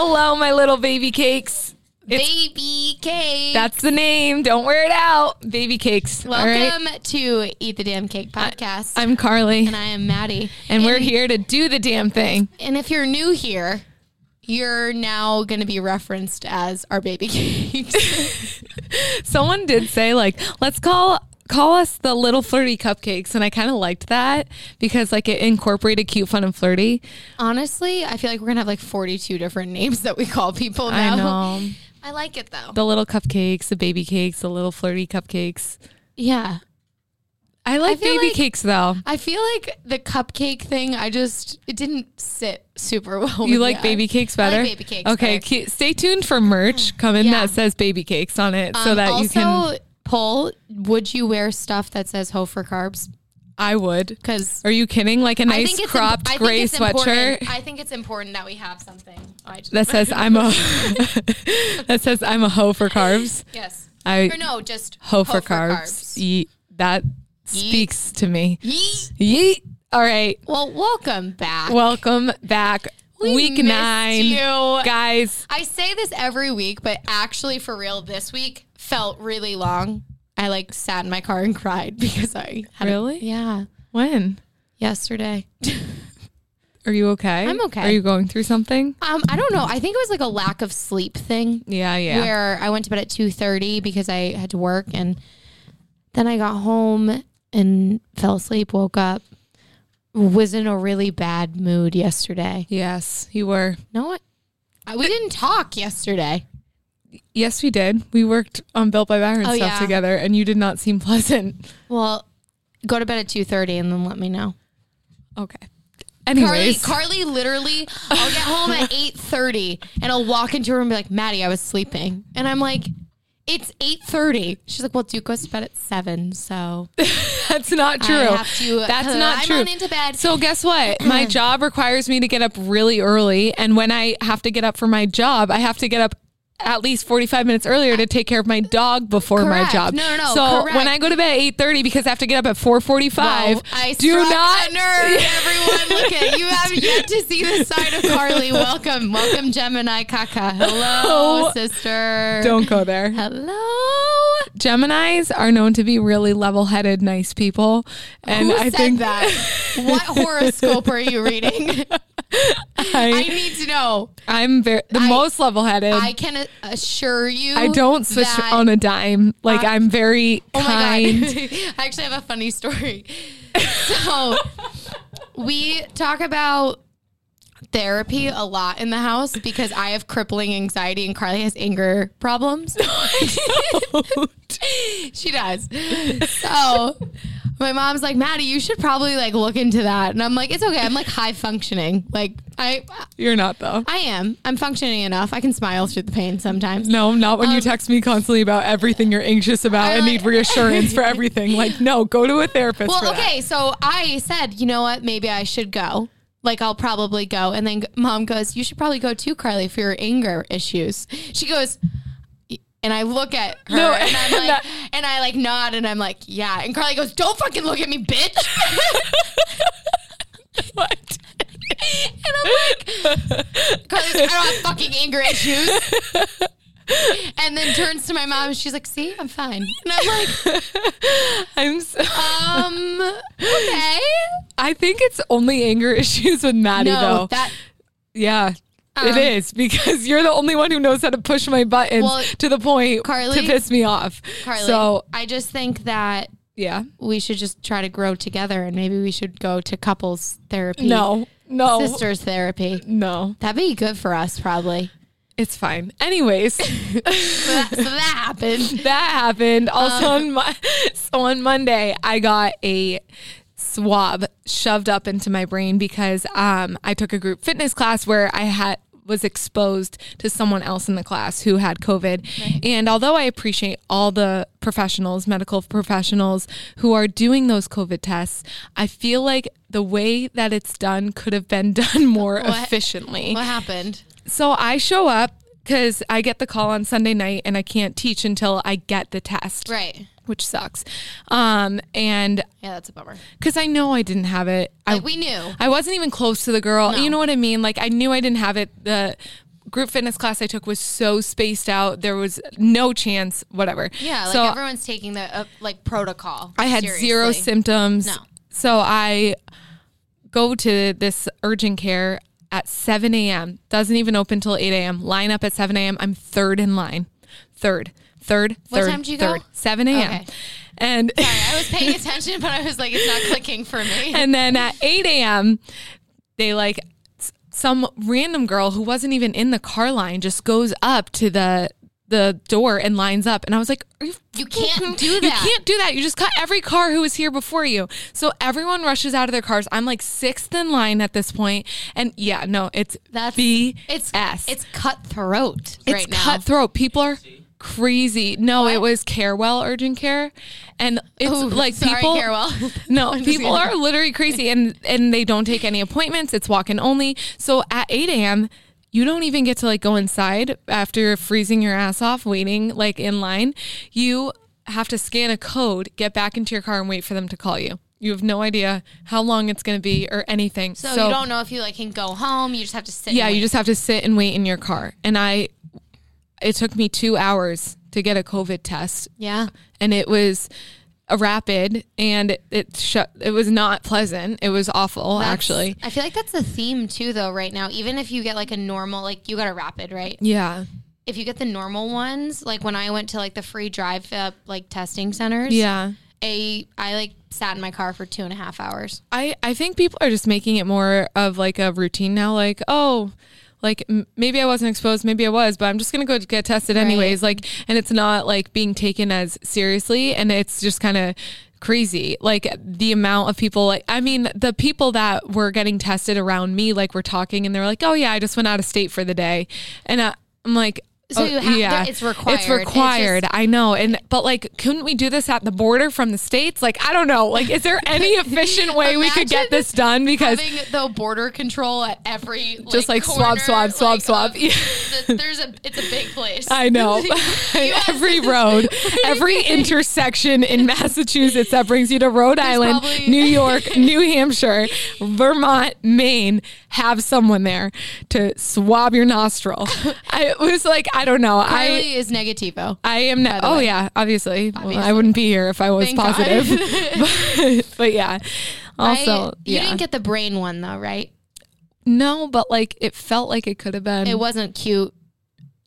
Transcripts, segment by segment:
Hello, my little baby cakes. Baby cake. That's the name. Don't wear it out. Baby cakes. All right? Welcome to Eat the Damn Cake podcast. I'm Carly, and I am Maddie. and we're here to do the damn thing. And if you're new here, you're now going to be referenced as our baby cakes. Someone did say like, let's call call us the little flirty cupcakes, and I kind of liked that because like it incorporated cute, fun, and flirty. Honestly, I feel like we're to have like 42 different names that we call people now. I now. know I like it though. the little cupcakes, the baby cakes, the little flirty cupcakes. yeah. I like feel baby like- cakes though. I feel like the cupcake thing, I just, it didn't sit super well. You with like me. baby cakes I like better? baby cakes Okay, better. ke- stay tuned for merch coming Yeah. that says baby cakes on it so Um, that also, you can. Poll, would you wear stuff that says ho for carbs? I would. Because Are you kidding? Like a nice cropped imp- I think gray sweatshirt I think it's important that we have something. Oh, that says I'm a that says I'm a hoe for carbs. yes. I Or no, just hoe for carbs. Ye- that speaks to me. Yeet. Yeet. All right. Well, welcome back. Welcome back. We Week nine. you. Guys, I say this every week, but actually, for real, this week felt really long. I like sat in my car and cried because I had Really? yeah when? yesterday. Are you okay? I'm okay. Are you going through something? Um, I don't know. I think it was like a lack of sleep thing. Yeah, yeah. where I went to bed at 2:30 because I had to work and then I got home and fell asleep, woke up, was in a really bad mood yesterday. Yes, you were. No what? I- We didn't talk yesterday. Yes, we did. We worked on Built by Byron Oh, stuff yeah. together, and you did not seem pleasant. Well, go to bed at 2:30 and then let me know. Okay. Carly, Anyways, Carly literally, I'll get home at 8:30 and I'll walk into her room and be like, "Maddie, I was sleeping." And I'm like, "It's 8:30." She's like, "Well, Duke goes to bed at 7, so that's not true. To That's uh, not I'm true. into bed." So guess what? My job requires me to get up really early, and when I have to get up for my job, I have to get up at least 45 minutes earlier to take care of my dog before my job. No, no, no, So correct. when I go to bed at 8:30 because I have to get up at 4:45, Whoa, I do not nerve. Everyone, look at you. Have yet to see the side of Carly. Welcome, welcome, Gemini Kaka. Hello, Oh, sister. don't go there. Hello. Geminis are known to be really level-headed, nice people, and Who I said think that? what horoscope are you reading? I I, need to know. I'm very the I- most level-headed. I can assure you. I don't switch that- on a dime. Like I- I'm very Oh kind. my god! I actually have a funny story. So we talk about therapy a lot in the house because I have crippling anxiety and Carly has anger problems. she does. So my mom's like, Maddie, you should probably like look into that. And I'm like, it's okay. I'm like high functioning. Like I You're not though. I am. I'm functioning enough. I can smile through the pain sometimes. No, not when you Um, text me constantly about everything you're anxious about I and need reassurance for everything. Like, no, go to a therapist. Well, okay, so I said, you know what? Maybe I should go. Like, I'll probably go. And then mom goes, You should probably go too, Carly, for your anger issues. She goes, and I look at her No, and I'm like, and I like nod and I'm like, yeah. And Carly goes, don't fucking look at me, bitch. What? and I'm like, Carly's, I don't have fucking anger issues. And then turns to my mom and she's like, see, I'm fine. And I'm like, I'm. So, um, okay. I think it's only anger issues with Maddie, No, though. that yeah. It Um, is because you're the only one who knows how to push my buttons Well, to the point Carly- to piss me off. Carly, So I just think that yeah, we should just try to grow together and maybe we should go to couples therapy. no, no, Sisters therapy. no, That'd be good for us, probably. it's fine. Anyways, So that, so that happened. that happened. Also Um, on Mo- so on Monday, I got a swab shoved up into my brain because um, I took a group fitness class where I had was exposed to someone else in the class who had COVID. And although I appreciate all the professionals, medical professionals who are doing those COVID tests, I feel like the way that it's done could have been done more What- efficiently. What happened? So I show up because I get the call on Sunday night and I can't teach until I get the test, Right. which sucks. Um, and Yeah, that's a bummer. because I know I didn't have it, Like I we knew. I wasn't even close to the girl. No. You know what I mean? Like I knew I didn't have it. The group fitness class I took was so spaced out. There was no chance, whatever. Yeah, like so everyone's taking the uh, like protocol. I had zero symptoms. No. So I go to this urgent care at 7 a.m. Doesn't even open till 8 a.m. Line up at 7 a.m. I'm third in line. Third, third, What third, time did you go? 7 a.m. Okay. And Sorry, I was paying attention, but I was like, it's not clicking for me. and then at 8 a.m., they like some random girl who wasn't even in the car line just goes up to the the door and lines up. And I was like, you You can't do that. You can't do that. You just cut every car who was here before you. So everyone rushes out of their cars. I'm like sixth in line at this point. And yeah, no, it's That's BS. it's it's cutthroat It's right now. cutthroat. People are crazy. No, it was Carewell Urgent Care. And it's Ooh, like sorry, people Carewell. No, people kidding. are literally crazy and and they don't take any appointments. It's walk in only. So at 8 a.m., you don't even get to like go inside after freezing your ass off waiting like in line. You have to scan a code, get back into your car and wait for them to call you. You have no idea how long it's going to be or anything. So, you don't know if you like can go home. You just have to sit. yeah, you just have to sit and wait in your car. And I, it took me two hours to get a COVID test, yeah. and it was a rapid, and it shut. It was not pleasant. It was awful, That's- actually. I feel like that's a theme too, though. Right now, even if you get like a normal, like you got a rapid, right? Yeah, If you get the normal ones, like when I went to like the free drive up like testing centers, yeah. a I like sat in my car for two and a half hours. I I think people are just making it more of like a routine now. Like, oh. Like m- maybe I wasn't exposed, maybe I was, but I'm just gonna go get tested anyways. Like, and it's not like being taken as seriously, and it's just kind of crazy. Like the amount of people, like I mean, the people that were getting tested around me, like were talking, and they're like, "Oh yeah, I just went out of state for the day," and I, I'm like. So oh, you have- it's required. It's It's required. just- I know. And but like, couldn't we do this at the border from the states? Like, I don't know. Like, is there any efficient way we could get this done? Because Having the border control at every Just, like, swab, swab, swab, swab. of- the- there's a it's a big place. I know every road, every intersection in Massachusetts that brings you to Rhode Island, probably- New York, New Hampshire, Vermont, Maine, have someone there to swab your nostril. I was like I don't know. I is negativo. I am the Oh way. yeah, obviously. Well, I wouldn't be here if I was Thank positive. but, but yeah. Also, I- you yeah. didn't get the brain one though, right? no, but like it felt like it could have been It wasn't cute.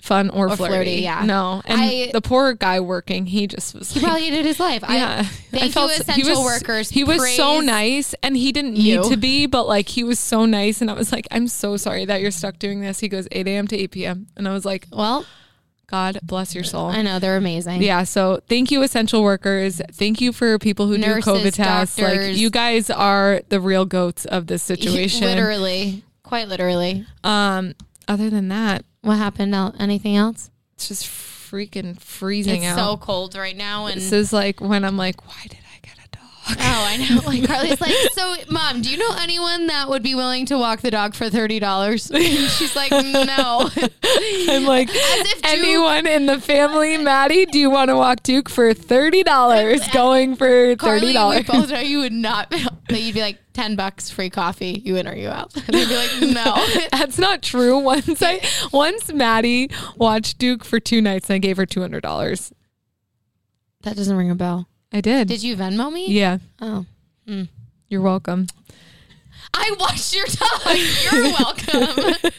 Fun or, Or flirty. flirty, yeah. No, and I- the poor guy working, he just was. He like, probably hated his life. yeah, I, thank you, s- essential workers. He was so nice, and he didn't need you. to be, but like he was so nice, and I was like, I'm so sorry that you're stuck doing this. He goes 8 a.m. to 8 p.m., and I was like, Well, God bless your soul. I know they're amazing. Yeah, so thank you, essential workers. Thank you for people who Nurses, do COVID tests. Like you guys are the real goats of this situation. literally, quite literally. Um, other than that, What happened? El- Anything else? it's just freaking freezing It's out. so cold right now, and this is like when I'm like, why did I get a dog? oh, I know. Like Carly's like, so mom, do you know anyone that would be willing to walk the dog for thirty dollars? She's like, no. I'm like, Duke- anyone in the family, Maddie, do you want to walk Duke for thirty dollars? Going for thirty dollars. both know you would not. That you'd be like ten bucks free coffee. You in or you out? And they'd be like, no. That's not true. Once I once Maddie watched Duke for two nights and I gave her two hundred dollars. That doesn't ring a bell. I did. Did you Venmo me? yeah. Oh. Hmm. You're welcome. I watched your dog. You're welcome.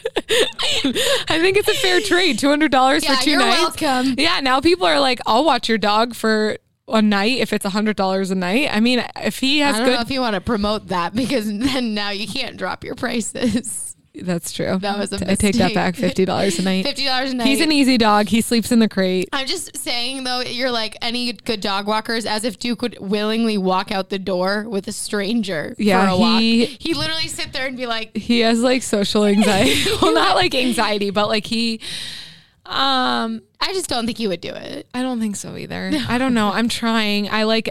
I think it's a fair trade. Two hundred dollars Yeah, for 2 you're nights. welcome. Yeah, now people are like, I'll watch your dog for a night if it's a hundred dollars a night. I mean, if he has, I don't good, know if you want to promote that because then now you can't drop your prices. That's true. That was a I take that back. Fifty dollars a night. Fifty dollars a night. He's an easy dog. He sleeps in the crate. I'm just saying though, you're like any good dog walkers, as if Duke would willingly walk out the door with a stranger Yeah, for a walk. he- He literally sit there and be like, He has like social anxiety. well, not like anxiety, but like he. Um, I just don't think he would do it. I don't think so either. I don't know. I'm trying. I like,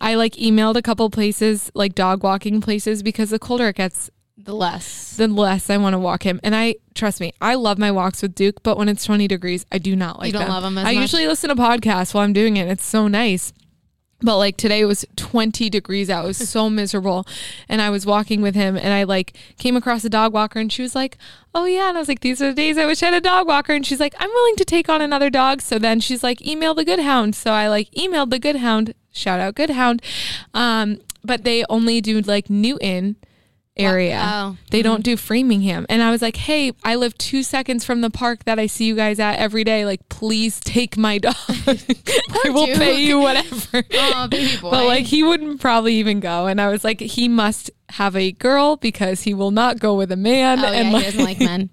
I like emailed a couple places, like dog walking places, because the colder it gets, The less. the less I want to walk him. And I trust me, I love my walks with Duke, but when it's 20 degrees, I do not like You don't them. love as I much? usually listen to podcasts while I'm doing it. It's so nice. but like today it was 20 degrees out. It was so miserable. And I was walking with him and I like came across a dog walker and she was like, Oh yeah. And I was like, These are the days I wish I had a dog walker. And she's like, I'm willing to take on another dog. So then she's like, email the good hound. So I like emailed the good hound. Shout out good hound. Um, but they only do like Newton area. Oh. They don't mm-hmm. do Framingham. And I was like, hey, I live two seconds from the park that I see you guys at every day. Like, please take my dog. I will pay you whatever. Oh, baby boy. But like, he wouldn't probably even go. And I was like, he must have a girl because he will not go with a man. oh yeah, and he like, doesn't like men.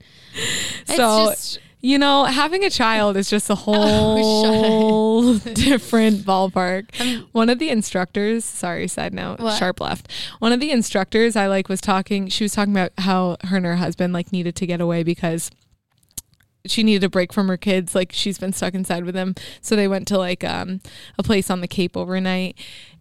It's so, just- you know, having a child is just a whole different ballpark. One of the instructors, sorry, side note, What? sharp left. One of the instructors I like was talking, she was talking about how her and her husband like needed to get away because she needed a break from her kids. Like she's been stuck inside with them. So they went to like um, a place on the Cape overnight.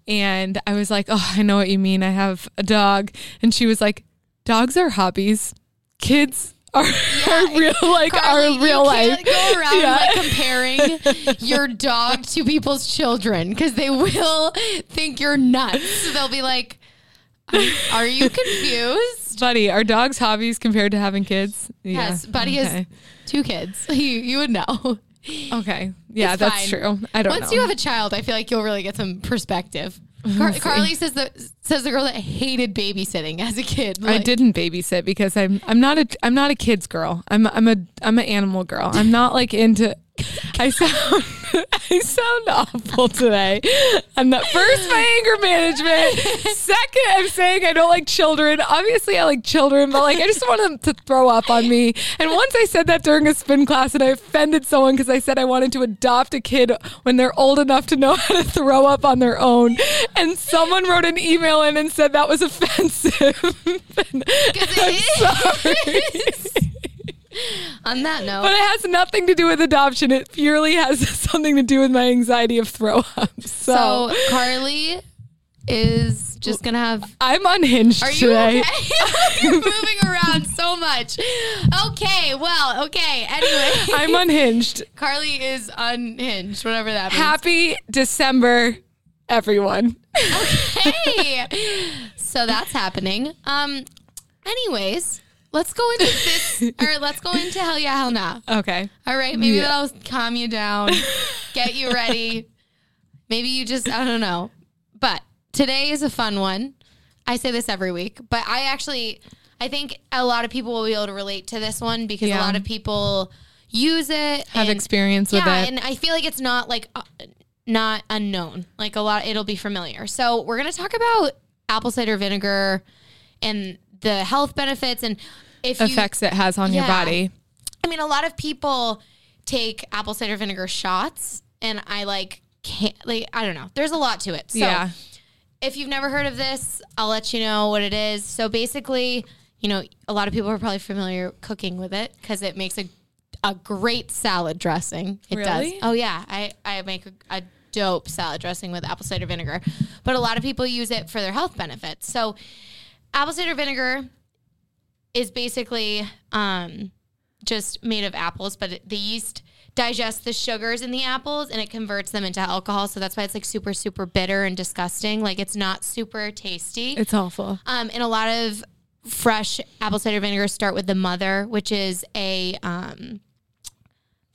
And I was like, oh, I know what you mean. I have a dog. And she was like, dogs are hobbies. Kids are, are real, like Carly, you real can't life. Go around Yeah. like comparing your dog to people's children because they will think you're nuts. They'll be like, "Are, are you confused?" Buddy, are dogs hobbies compared to having kids? Yeah. Yes, Buddy okay. has two kids. You you would know. Okay. Yeah, It's that's fine. true. I don't Once know. you have a child, I feel like you'll really get some perspective. Car- Carly says the says the girl that hated babysitting as a kid. I didn't babysit because I'm I'm not a I'm not a kids girl. I'm I'm a I'm an animal girl. I'm not like into I sound I sound awful today. I'm not first my anger management. Second, I'm saying I don't like children. Obviously I like children, but like I just want them to throw up on me. And once I said that during a spin class and I offended someone because I said I wanted to adopt a kid when they're old enough to know how to throw up on their own. And someone wrote an email in and said that was offensive. I'm sorry. On that note, But it has nothing to do with adoption. It purely has something to do with my anxiety of throw up. So, so Carly is just gonna have I'm unhinged Are you today. okay? You're moving around so much. Okay, well, okay. Anyway, I'm unhinged. Carly is unhinged, whatever that means. Happy December, everyone. hey, so that's happening. Um, anyways, let's go into this, or let's go into hell yeah, hell nah. Okay. All right, maybe Yeah. that'll calm you down, get you ready. Maybe you just, I don't know. But today is a fun one. I say this every week, but I actually, I think a lot of people will be able to relate to this one because Yeah. a lot of people use it, Have and- experience with yeah, it. and I feel like it's not like uh, not unknown. Like a lot, it'll be familiar. So we're gonna talk about apple cider vinegar and the health benefits and if you Effects it has on your body. I mean, a lot of people take apple cider vinegar shots, and I like can't like I don't know. There's a lot to it. So yeah. if you've never heard of this, I'll let you know what it is. So basically, you know, a lot of people are probably familiar cooking with it because it makes a a great salad dressing. It Really? does. Oh yeah, I I make a, a dope salad dressing with apple cider vinegar. But a lot of people use it for their health benefits. So apple cider vinegar is basically um, just made of apples, but it, the yeast digests the sugars in the apples and it converts them into alcohol. So that's why it's like super, super bitter and disgusting. Like it's not super tasty. It's awful. Um, and a lot of fresh apple cider vinegar start with the mother, which is a um,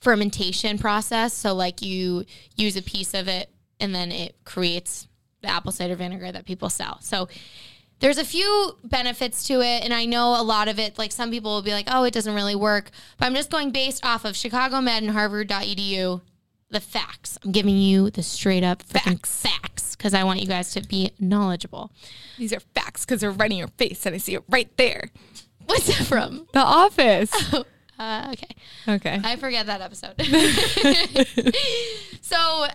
fermentation process. So like you use a piece of it and then it creates the apple cider vinegar that people sell. So there's a few benefits to it, and I know a lot of it. Like some people will be like, "Oh, it doesn't really work," but I'm just going based off of Chicago Med and Harvard.edu. The facts. I'm giving you the straight up facts facts because I want you guys to be knowledgeable. These are facts because they're right in your face and I see it right there. What's that from? The office. Uh, okay. Okay. I forget that episode. so,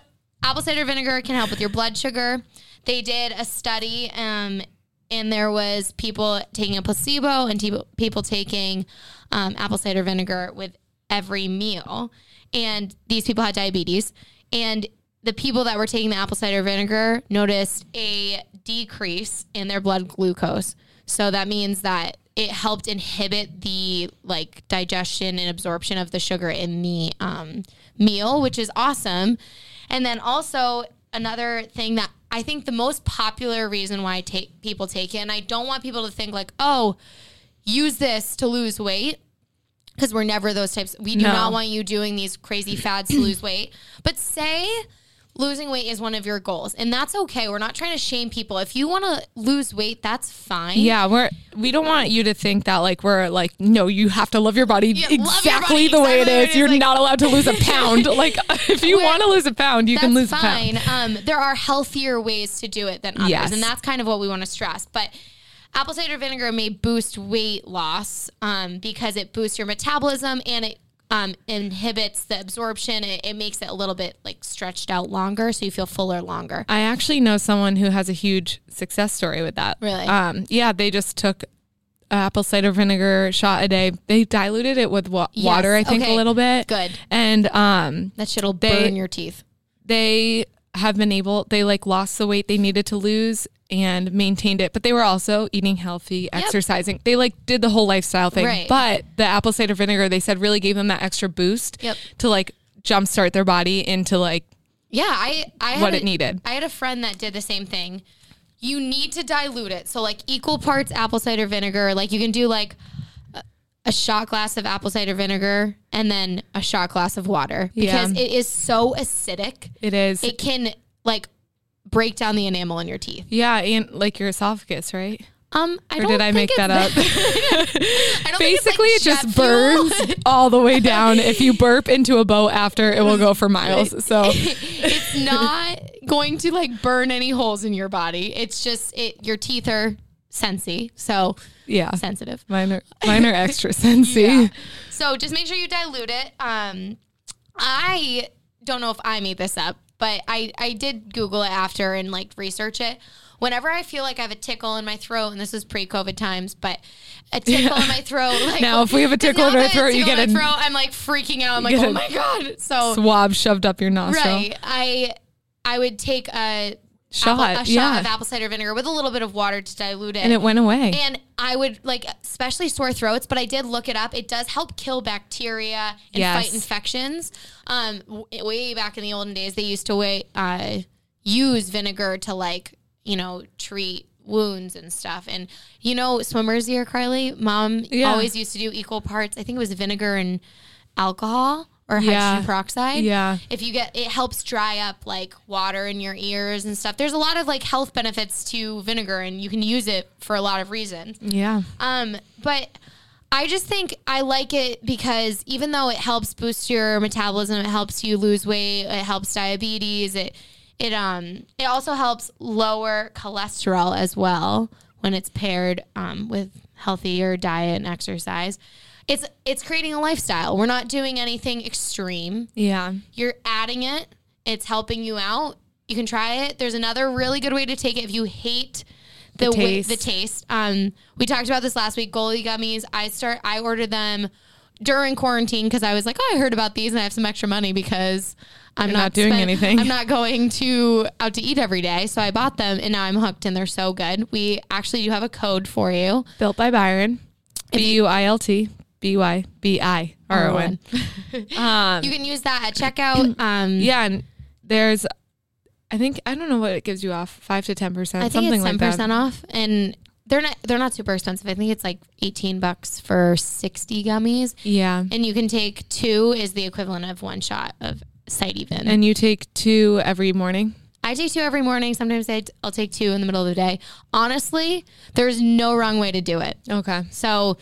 apple cider vinegar can help with your blood sugar. They did a study, um, and there was people taking a placebo and te- people taking um, apple cider vinegar with every meal. And these people had diabetes. And the people that were taking the apple cider vinegar noticed a decrease in their blood glucose. So that means that it helped inhibit the like digestion and absorption of the sugar in the um, meal, which is awesome. And then also another thing that I think the most popular reason why take people take it, and I don't want people to think like, oh, use this to lose weight. Because we're never those types. We do No. not want you doing these crazy fads to lose weight. But say losing weight is one of your goals, and that's okay. We're not trying to shame people. If you want to lose weight, that's fine. Yeah, we're we don't want you to think that like we're like no, you have to love your body Yeah, love your exactly body the way exactly way it is You're like- not allowed to lose a pound. like if you want to lose a pound, you can lose fine. a pound. Um, there are healthier ways to do it than others, Yes. and that's kind of what we want to stress. But apple cider vinegar may boost weight loss um, because it boosts your metabolism and it um, inhibits the absorption. It, it makes it a little bit like stretched out longer, so you feel fuller longer. I actually know someone who has a huge success story with that. Really? Um, yeah, they just took apple cider vinegar shot a day. They diluted it with wa- Yes, water, I think, okay, a little bit. good. And um, That shit'll They- burn your teeth. they have been able they like lost the weight they needed to lose and maintained it but they were also eating healthy exercising they like did the whole lifestyle thing Right. but the apple cider vinegar they said really gave them that extra boost Yep. to like jumpstart their body into like Yeah, I I had what a- it needed I had a friend that did the same thing. You need to dilute it. So like equal parts apple cider vinegar. Like you can do like a- a shot glass of apple cider vinegar and then a shot glass of water because Yeah. it is so acidic. it is It can like break down the enamel in your teeth. yeah and like your esophagus right Um, I or did i make that up I don't think it's, basically like, it just fuel. burns all the way down if you burp into a boat after it will go for miles so it's not going to like burn any holes in your body. It's just it. Your teeth are sensy, so yeah sensitive. mine are, mine are extra sensy Yeah. So just make sure you dilute it. Um, I don't know if I made this up, but I I did Google it after and like research it. Whenever I feel like I have a tickle in my throat, and this was pre-COVID times, but a tickle in my throat. Like Now, if we have a tickle in our throat, you get in my a- throat. I'm like freaking out. I'm like, oh my god. So swab shoved up your nostril right, I I would take a Shot, apple, a shot yeah. of apple cider vinegar with a little bit of water to dilute it. and it went away. And I would like, especially sore throats, but I did look it up. It does help kill bacteria and Yes. fight infections. Um, w- way back in the olden days, they used to wait, uh, use vinegar to like, you know, treat wounds and stuff. And you know, swimmers here, Carly, mom Yeah. always used to do equal parts. I think it was vinegar and alcohol or Yeah. hydrogen peroxide. Yeah. If you get, it helps dry up like water in your ears and stuff. There's a lot of like health benefits to vinegar, and you can use it for a lot of reasons. yeah. Um, but I just think I like it because even though it helps boost your metabolism, it helps you lose weight, it helps diabetes, it it um it also helps lower cholesterol as well when it's paired um, with healthier diet and exercise. It's it's creating a lifestyle. We're not doing anything extreme. Yeah. you're adding it. It's helping you out. You can try it. There's another really good way to take it if you hate the, The way, taste. the taste. Um we talked about this last week. Goli gummies i start i ordered them during quarantine because i was like oh i heard about these and i have some extra money because i'm You're not doing anything. i'm not going to out to eat every day. So i bought them and now i'm hooked and they're so good. We actually do have a code for you. Built by Byron. B U I L T B Y B I R O N. Um, you can use that at checkout um yeah, and there's, I think I don't know what it gives you off five to ten percent, I think something it's ten like that. percent off, and they're not they're not super expensive. I think it's like eighteen bucks for sixty gummies, Yeah, and you can take two is the equivalent of one shot of Cytevin. and you take two every morning. I take two every morning. Sometimes I, I'll take two in the middle of the day. Honestly, there's no wrong way to do it. Okay. So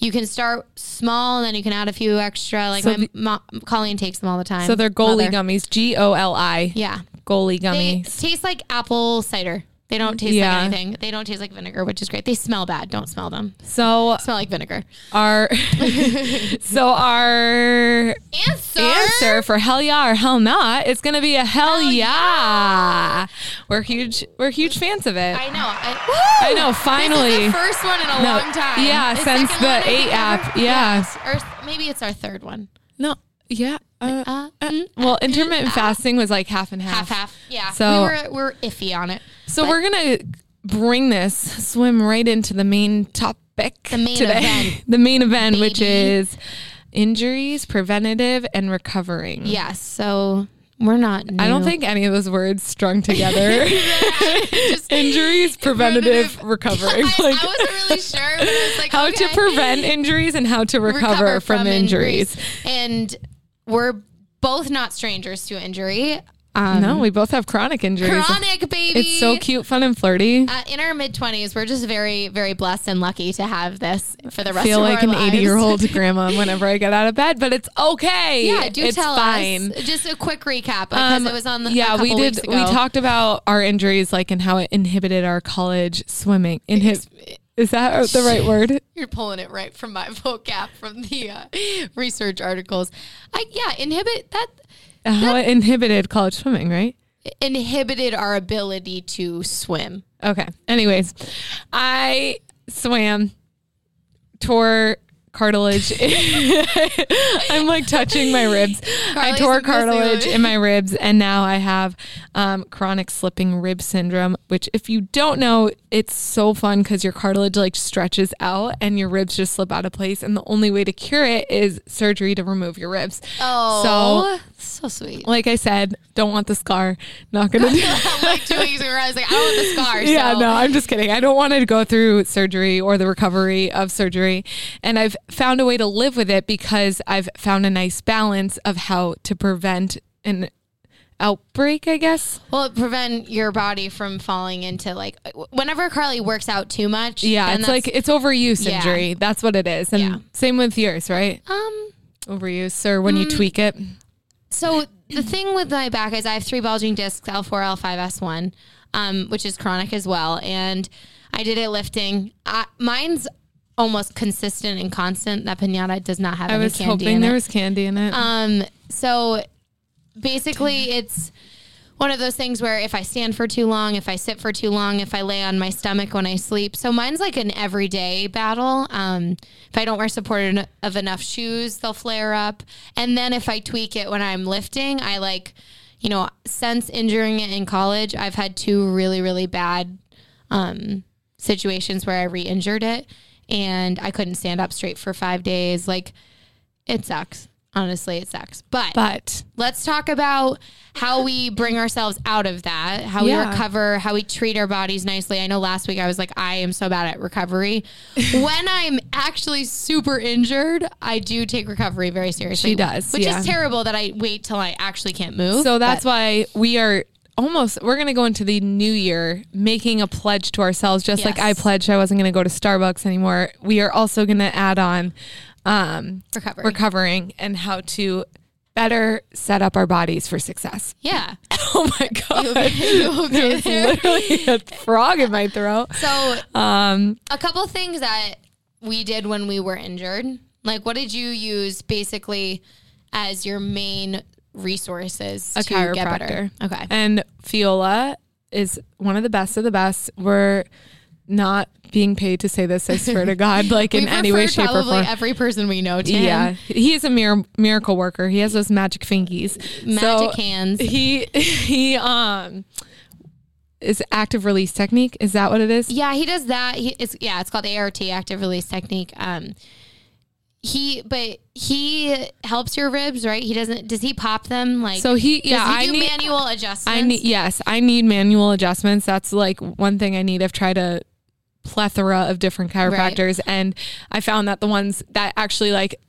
you can start small, and then you can add a few extra. Like So my mo- Colleen takes them all the time. So they're Goli Mother. gummies. G O L I. Yeah, Goli they gummies. taste like apple cider. They don't taste Yeah. like anything. They don't taste like vinegar, which is great. They smell bad. Don't smell them. So Smell like vinegar. our, so our Answer. answer for hell yeah or hell not is going to be a hell, Hell yeah. We're huge. We're huge fans of it. I know. I, I know, finally. The first one in a No, long time. yeah, The since the eight app, ever. yeah. Yes, or maybe it's our third one. no, yeah. Uh, Uh, uh, mm, well, intermittent fasting was like half and half. half half. Yeah. So- we were we were iffy on it. So But- we're gonna bring this swim right into the main topic. The main today. event. the main event, which is injuries, preventative, and recovering. Yes. So We're not. I don't think any of those words strung together. Just- Injuries, preventative, recovery. I, Like I wasn't really sure, was like, how to prevent injuries and how to recover, from, injuries. And we're both not strangers to injury. Um, No, we both have chronic injuries. chronic baby. It's so cute, fun, and flirty. Uh, in our mid twenties, we're just very, very blessed and lucky to have this for the rest of our life. I feel of like an 80 year old grandma whenever I get out of bed, but it's okay. Yeah, do it's tell fine. us. Just a quick recap because Um, it was on the yeah, we did. We talked about our injuries, like and how it inhibited our college swimming. Inhib- is that the right word? You're pulling it right from my vocab from the uh, research articles. I yeah, inhibit that How it inhibited college swimming, right? inhibited our ability to swim. Okay. Anyways, I swam, tore cartilage. I'm like touching my ribs. I tore cartilage in my ribs, and now I have um, chronic slipping rib syndrome. Which, if you don't know, it's so fun because your cartilage like stretches out and your ribs just slip out of place, and the only way to cure it is surgery to remove your ribs. Oh, so, sweet. Like I said, don't want the scar. Not gonna do. like two weeks ago, I was like, I want the scar. Yeah, no, I'm just kidding. I don't want to go through surgery or the recovery of surgery. And I've found a way to live with it because I've found a nice balance of how to prevent an outbreak, I guess. Well, it prevent your body from falling into like whenever Carly works out too much. Yeah, it's like it's overuse Yeah. injury. That's what it is. And Yeah. same with yours, right? um. Overuse or when you Mm. tweak it. So the thing with my back is I have three bulging discs, L4, L5, S1, um, which is chronic as well. And I did it lifting. I, mine's almost consistent and constant. That pinata does not have I was hoping in there it. was candy in it. Um, so basically, it's one of those things where if I stand for too long, if I sit for too long, if I lay on my stomach when I sleep. So mine's like an everyday battle. Um, if I don't wear supportive of enough shoes, they'll flare up. And then if I tweak it when I'm lifting, I like, you know, since injuring it in college, I've had two really, really bad um, situations where I re injured it and I couldn't stand up straight for five days. Like, it sucks. Honestly, it sucks. But, but let's talk about how we bring ourselves out of that, how we recover, how we treat our bodies nicely. I know last week I was like, I am so bad at recovery. when I'm actually super injured, I do take recovery very seriously. She does, Which yeah. is terrible that I wait till I actually can't move. So that's why we are almost we're going to go into the new year making a pledge to ourselves just like I pledged I wasn't going to go to Starbucks anymore. We are also going to add on um recovery. recovering and how to better set up our bodies for success. yeah. Oh my god. You okay There was there? literally a frog in my throat. So Um a couple things that we did when we were injured. Like, what did you use basically as your main resources a to chiropractor. get better? Okay. And Fiola is one of the best of the best. We're not being paid to say this, I swear to God, like in any way, shape, or probably form. every person we know to Yeah, him. he is a mir- miracle worker. He has those magic fingies. Magic So hands. He he um is active release technique. Is that what it is? Yeah, he does that. He, it's yeah, it's called ART, active release technique. Um, he but he helps your ribs, right? He doesn't. Does he pop them? Like So he yeah, he I do need manual adjustments. I need yes, I need manual adjustments. That's like one thing I need. I've tried a plethora of different chiropractors and I found that the ones that actually like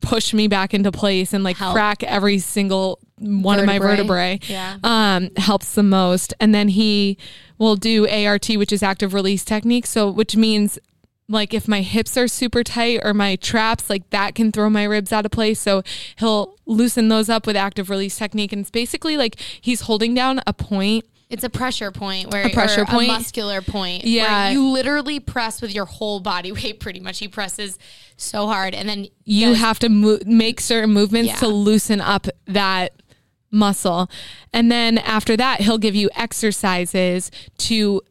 push me back into place and like Help. crack every single one of my Vertebrae. vertebrae Yeah. um, helps the most. And then he will do ART, which is active release technique. So, which means like if my hips are super tight or my traps, like that can throw my ribs out of place. So he'll loosen those up with active release technique. And it's basically like he's holding down a point. It's a pressure point where A pressure point. a muscular point. Yeah. where you literally press with your whole body weight. Pretty much, he presses so hard, and then You have to mo- make certain movements Yeah. to loosen up that muscle. And then after that, he'll give you exercises to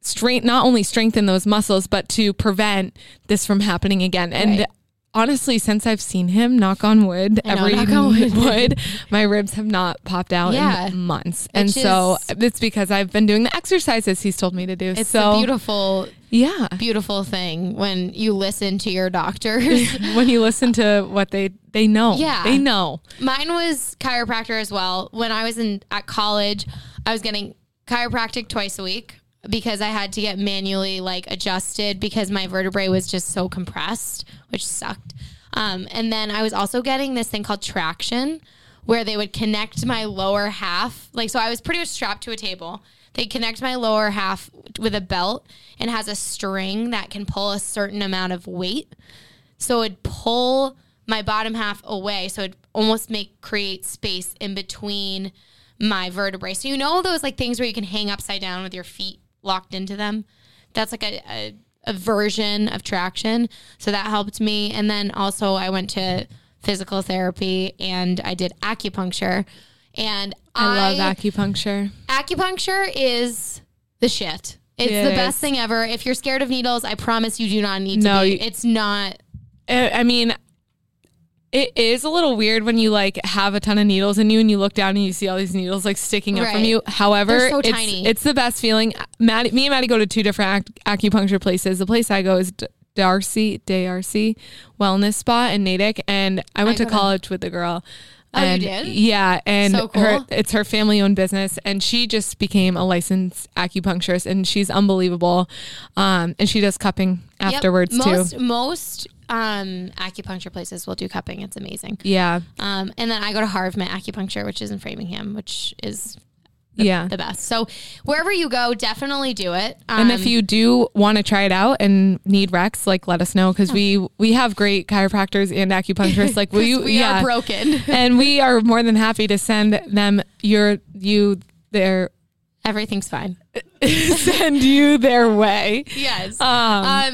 strength not only strengthen those muscles but to prevent this from happening again. And Right. Honestly, since I've seen him, knock on wood, know, every knock on wood. wood, my ribs have not popped out Yeah. in months. And Which so is- it's because I've been doing the exercises he's told me to do. It's so a beautiful Yeah. beautiful thing when you listen to your doctors. when you listen to what they they know. Yeah. They know. Mine was chiropractor as well. When I was in at college, I was getting chiropractic twice a week because I had to get manually like adjusted because my vertebrae was just so compressed, which sucked. Um, and then I was also getting this thing called traction where they would connect my lower half. Like, so I was pretty much strapped to a table. They connect my lower half with a belt and has a string that can pull a certain amount of weight. So it'd pull my bottom half away. So it'd almost make create space in between my vertebrae. So you know those like things where you can hang upside down with your feet locked into them? That's like a, a, a version of traction. So that helped me. And then also I went to physical therapy and I did acupuncture. And I, love acupuncture. acupuncture is the shit. It's It the is. best thing ever. If you're scared of needles, I promise you do not need to No, be. you- It's not. I I mean, it is a little weird when you like have a ton of needles in you and you look down and you see all these needles like sticking up from you. However, so it's, it's the best feeling. Maddie, me and Maddie go to two different ac- acupuncture places. The place I go is D- Darcy Darcy Wellness Spa in Natick, and I went I to- college with the girl. Oh, you and did? Yeah, and So her it's her family owned business, and she just became a licensed acupuncturist, and she's unbelievable. Um, and she does cupping Yep. afterwards most, too. Most um, acupuncture places will do cupping. It's amazing. Yeah, Um, and then I go to Harvman Acupuncture, which is in Framingham, which is yeah. the best. So wherever you go, definitely do it. Um, And if you do want to try it out and need Rex, like let us know because we we have great chiropractors and acupuncturists. Like, will you? we yeah, are broken, and we are more than happy to send them your you their everything's fine. send you their way. Yes. Um,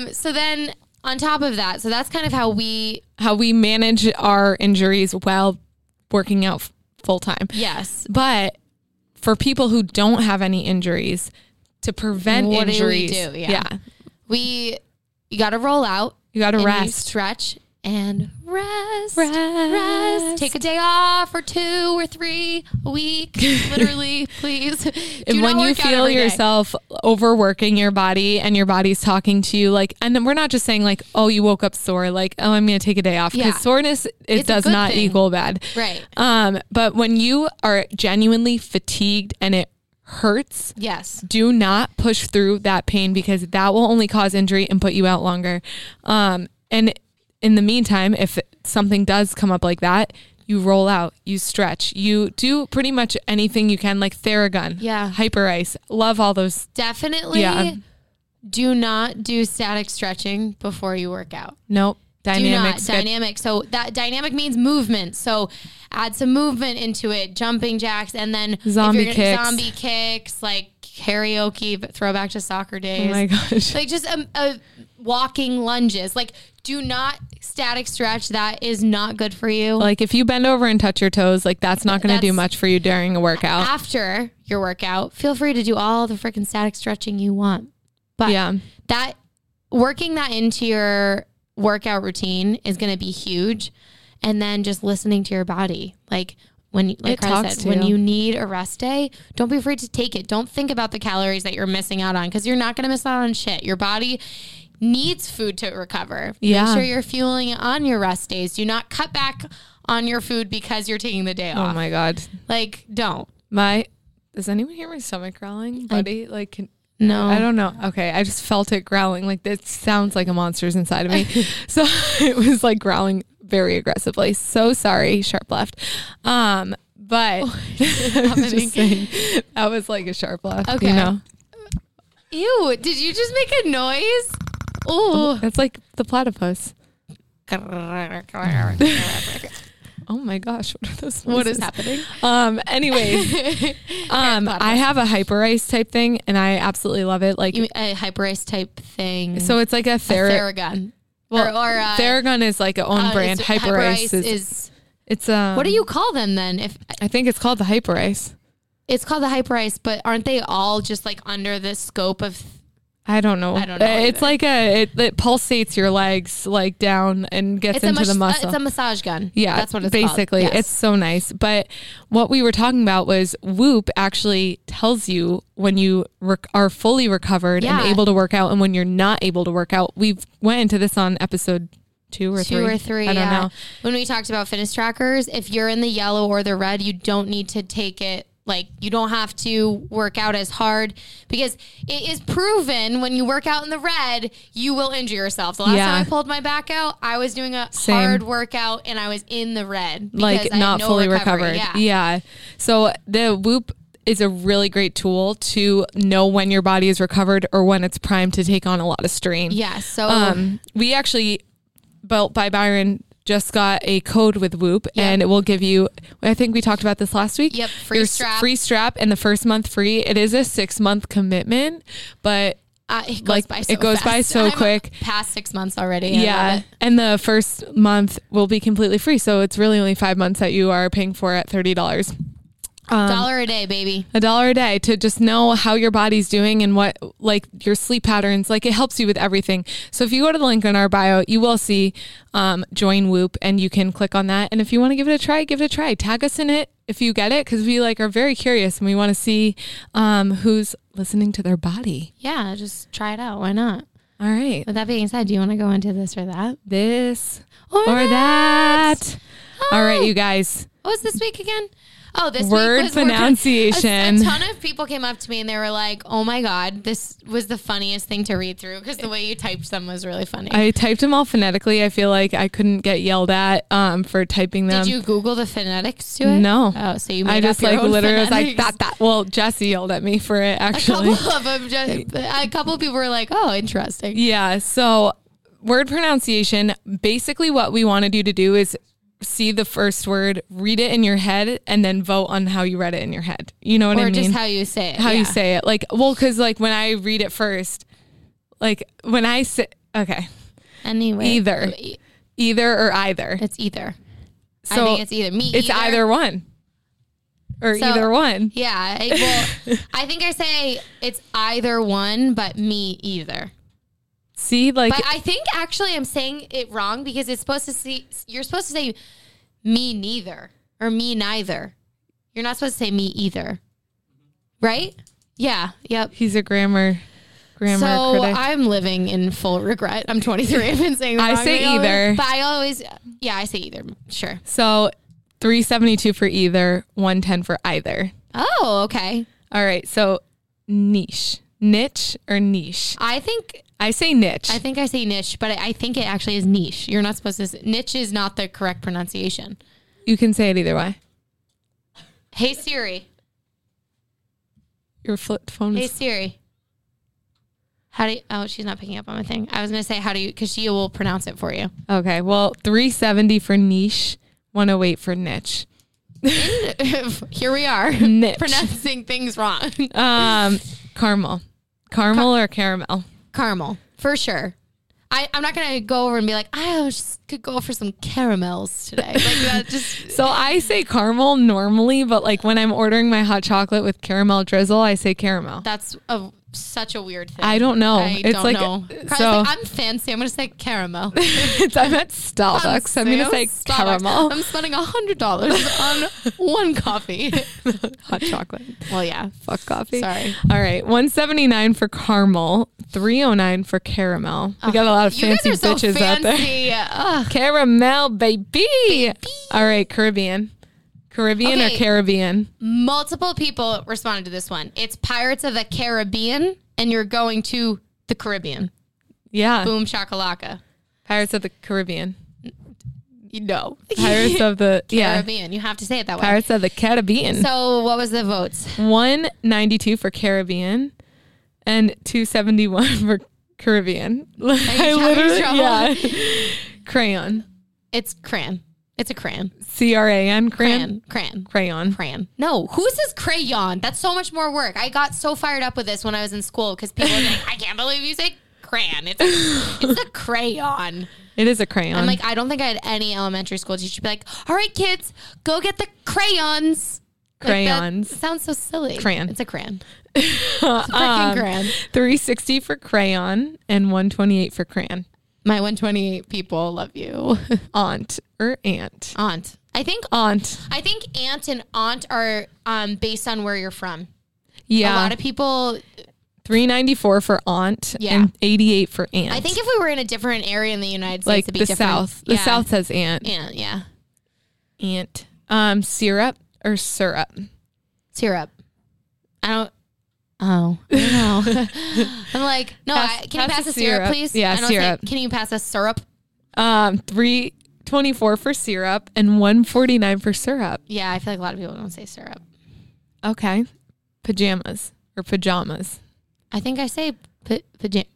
Um, so then on top of that, so that's kind of how we how we manage our injuries while working out f- full time. yes. But for people who don't have any injuries, to prevent What do we injuries, do? Yeah. We you got to roll out. you got to rest. stretch, and rest. Rest. Rest. Take a day off or two or three a week. Literally, please. And when you feel every day. yourself overworking your body and your body's talking to you like and then we're not just saying like oh you woke up sore like oh i'm gonna take a day off because Yeah. soreness it It's does not thing. equal bad Right. um but when you are genuinely fatigued and it hurts Yes. do not push through that pain because that will only cause injury and put you out longer um and in the meantime if something does come up like that you roll out, you stretch, you do pretty much anything you can, like Theragun, Yeah. Hyper Ice. Love all those. Definitely Yeah. do not do static stretching before you work out. Nope. Not dynamic. So that dynamic means movement. So add some movement into it, jumping jacks, and then Zombie gonna- kicks. zombie kicks, like karaoke, but throwback to soccer days. oh my gosh. like just a, a walking lunges. Like do not static stretch. That is not good for you. Like if you bend over and touch your toes, like that's not going to do much for you during a workout. After your workout, feel free to do all the freaking static stretching you want. But Yeah. that working that into your workout routine is going to be huge and then just listening to your body like when like said to when you. you need a rest day don't be afraid to take it don't think about the calories that you're missing out on because you're not going to miss out on shit your body needs food to recover Yeah. make sure you're fueling it on your rest days do not cut back on your food because you're taking the day off. Oh my God. like don't My, does anyone hear my stomach growling, buddy? like, can, no I don't know. Okay. I just felt it growling. Like this sounds like a monster's inside of me. so it was like growling very aggressively. So sorry, sharp left. Um, but just saying, that was like a sharp left. Okay. You know, ew did you just make a noise oh that's like the platypus. Oh my gosh, what are those? what is happening Um. Anyway, um, I have a hyper ice type thing, and I absolutely love it. Like, a hyper ice type thing. so it's like a, a Thera- Theragun. Well, or, or uh, Theragun is like a own uh, brand. Hyper, Ice is, is. It's um. What do you call them then? If I think it's called the Hyper Ice. it's called the hyper ice, but aren't they all just like under the scope of I don't know. I don't know It's either. like a it, it pulsates your legs like down and gets It's into mas- the uh, muscle. it's a massage gun. Yeah, that's what it's basically. Called. Yes. It's so nice. But what we were talking about was Whoop actually tells you when you rec- are fully recovered Yeah. and able to work out, and when you're not able to work out. We've went into this on episode two or two three. or three. I don't yeah. know. When we talked about fitness trackers, if you're in the yellow or the red, you don't need to take it. Like you don't have to work out as hard because it is proven when you work out in the red, you will injure yourself. The last Yeah. time I pulled my back out, I was doing a Same. hard workout and I was in the red. because like I not no fully recovery. recovered. Yeah. So the Whoop is a really great tool to know when your body is recovered or when it's primed to take on a lot of strain. Yeah. So Um, we actually built by Byron just got a code with Whoop, and it will give you. I think we talked about this last week. Yep, free Your strap. free strap, and the first month free. It is a six month commitment, but uh, it goes like, by so it goes by so I'm quick. Past six months already. Yeah, and the first month will be completely free. So it's really only five months that you are paying for at thirty dollars. Um, Dollar a day, baby. a dollar a day to just know how your body's doing and what like your sleep patterns like it helps you with everything so if you go to the link in our bio you will see um, join whoop and you can click on that and if you want to give it a try give it a try tag us in it if you get it because we like are very curious and we want to see um, who's listening to their body Yeah, just try it out. Why not? all right With that being said, do you want to go into this or that? this Or, or that all right Oh. you guys What was this week again? Oh, this Word week was word- pronunciation. A, a ton of people came up to me and they were like, "Oh my god, this was the funniest thing to read through because the way you typed them was really funny." I typed them all phonetically. I feel like I couldn't get yelled at um, for typing them. Did you Google the phonetics to it? No. Oh, so you made I just like literally was like that that. Well, Jesse yelled at me for it A actually. couple of them, just, a couple of people were like, "Oh, interesting." Yeah. So word pronunciation. Basically, what we wanted you to do is see the first word, read it in your head, and then vote on how you read it in your head. You know what Or I mean? Or just how you say it. how yeah. you say it. Like, well, because like when I read it first, like when I say okay, Anyway, Either. Um, either or either. It's either. So I think it's either me. it's either one or So- either one. Yeah. Well, I think I say it's either one, but me either. See, like But I think actually I'm saying it wrong because it's supposed to see you're supposed to say me neither or me neither. You're not supposed to say me either. Right? Yeah. Yep. he's a grammar grammar so critic. I'm living in full regret. I'm 23. I've been saying I say thing all the- either. But I always yeah, I say either. Sure. So 372 for either, 110 for either. Oh, okay. All right. So niche, niche or niche? I think I say niche. I think I say niche, but I I think it actually is niche. You're not supposed to say, niche is not the correct pronunciation. you can say it either way. Hey Siri. Your flip phone Hey is. Siri. How do you, oh she's not picking up on my thing. I was gonna say how do you because she will pronounce it for you. Okay. Well, 370 for niche, 108 for niche. Here we are Niche. pronouncing things wrong. Um, caramel. Caramel or caramel? Caramel for sure. I, I'm not gonna go over and be like I just could go for some caramels today. Like that uh, just So I say caramel normally, but like when I'm ordering my hot chocolate with caramel drizzle, I say caramel. that's a such a weird thing. I don't know. I it's don't like know. Uh, so. like, I'm fancy. I'm gonna say caramel. I'm at Starbucks. I'm gonna say Starbucks. caramel I'm spending a hundred dollars on one coffee. hot chocolate. well, yeah. Fuck coffee. Sorry. All right, 179 for caramel, 309 for caramel. We got a lot of You fancy so bitches out there. Ugh. Caramel, baby. All right, Caribbean. Caribbean or Caribbean? Multiple people responded to this one. It's Pirates of the Caribbean, and you're going to the Caribbean. Yeah. Boom shakalaka. Pirates of the Caribbean. Know. Pirates of the yeah. Caribbean. You have to say it that way. Pirates of the Caribbean. So what was the votes? 192 for Caribbean and 271 for Caribbean. I trouble? yeah. Crayon. It's crayon. It's a crayon. C R A N crayon. Crayon. Crayon. Crayon. No, who says crayon? That's so much more work. I got so fired up with this when I was in school because people were like, I can't believe you say crayon. It's a, it's a crayon. It is a crayon. I'm like, I don't think I had any elementary school teacher be like, all right, kids, go get the crayons. crayons. That sounds so silly. Crayon. It's a crayon. Freaking Um, crayon. 360 for crayon and 128 for crayon. My 128 people love you. Aunt or aunt. aunt. I think Aunt. I think aunt and aunt are um, based on where you're from. Yeah. A lot of people 394 for aunt Yeah. and 88 for aunt. I think if we were in a different area in the United States like it'd be the different. south. The Yeah. south says aunt. Aunt, yeah. Aunt. Um syrup or syrup. Syrup. I don't Oh, know. I'm like, no, Pass- I, can you pass pass the syrup, syrup. please? Yeah, I know it's like, syrup. can you pass us syrup? Um 324 for syrup and 149 for syrup. Yeah, I feel like a lot of people don't say syrup. Okay. Pajamas or pajamas. I think I say p- pajama.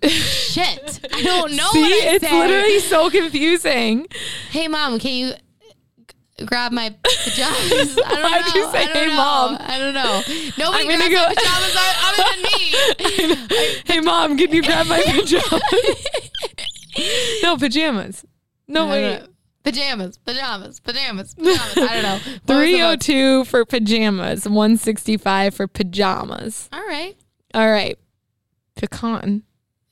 Shit, I don't know. See, it's say. literally so confusing. Hey, mom, can you grab my pajamas? I don't Why'd know. you say, I don't "Hey, know. Mom"? I don't know. Nobody I'm gonna grabs my pajamas other than me. Hey mom, can you grab my pajamas? no pajamas. No wait. Pajamas, pajamas, pajamas, pajamas. I don't know. What was the Three vote? oh two for pajamas. One sixty five for pajamas. All right. All right. Pecan.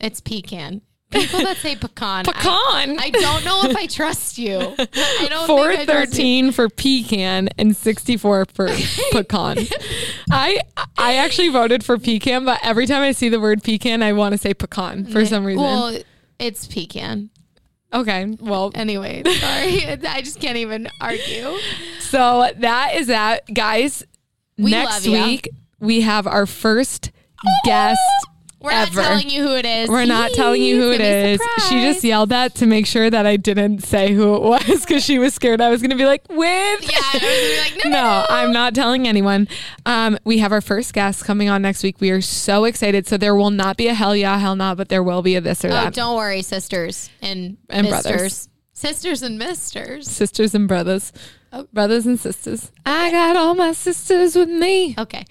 It's pecan. People that say pecan. Pecan. I, don't know if I trust you. I don't Four think I trust you. thirteen for pecan and sixty four for pecan. I I actually voted for pecan, but every time I see the word pecan, I want to say pecan for some reason. Well, it's pecan. okay, well, Anyway, sorry. I just can't even argue. So that is that, guys. We next week we have our first guest We're ever. not telling you who it is. We're not telling you who it is. She just yelled that to make sure that I didn't say who it was because she was scared I was going to be like, with. Yeah, I was gonna be like, no, no, No, no. I'm not telling anyone. Um, we have our first guest coming on next week. We are so excited. So there will not be a hell yeah, hell not, but there will be a this or Oh, that. don't worry, sisters and, And misters. brothers. Sisters and misters. Sisters and brothers. Oh. Brothers and sisters. I got all my sisters with me. Okay.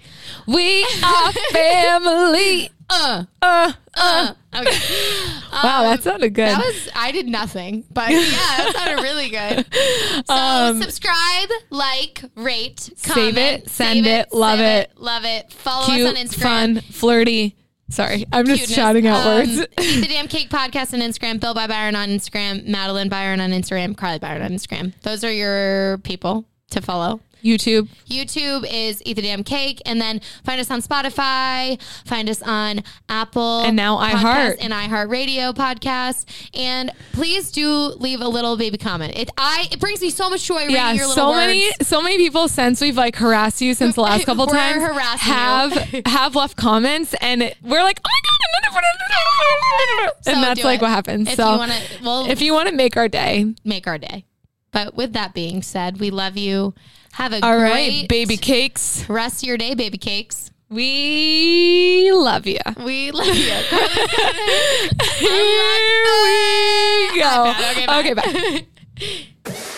We are family. Uh, Uh, uh. Okay. wow, that sounded good. That was I did nothing, but yeah, that sounded really good. So Um, subscribe, like, rate, Save it, send save it, love save it. love it. Follow Cute, us on Instagram. fun, flirty. Sorry, I'm just Cuteness. shouting out Um, words. Eat the Damn Cake podcast on Instagram. Bill by Byron on Instagram. Madeline Byron on Instagram. Carly Byron on Instagram. Those are your people to follow. YouTube. YouTube is Eat the Damn Cake, and then find us on Spotify. Find us on Apple And now iHeart. and iHeartRadio podcast. And please do leave a little baby comment. It I it brings me so much joy reading Yeah, your little so words. many, so many people since we've like harassed you since the last couple times have have left comments, and it- we're like, oh my god, So and that's like it. what happens. If so you want to, well, if you want to make our day, make our day. But with that being said, we love you. Have a all great right, baby cakes, rest of your day, baby cakes. we love you. We love you. Here we go. bad. Okay, bye. Okay, bye.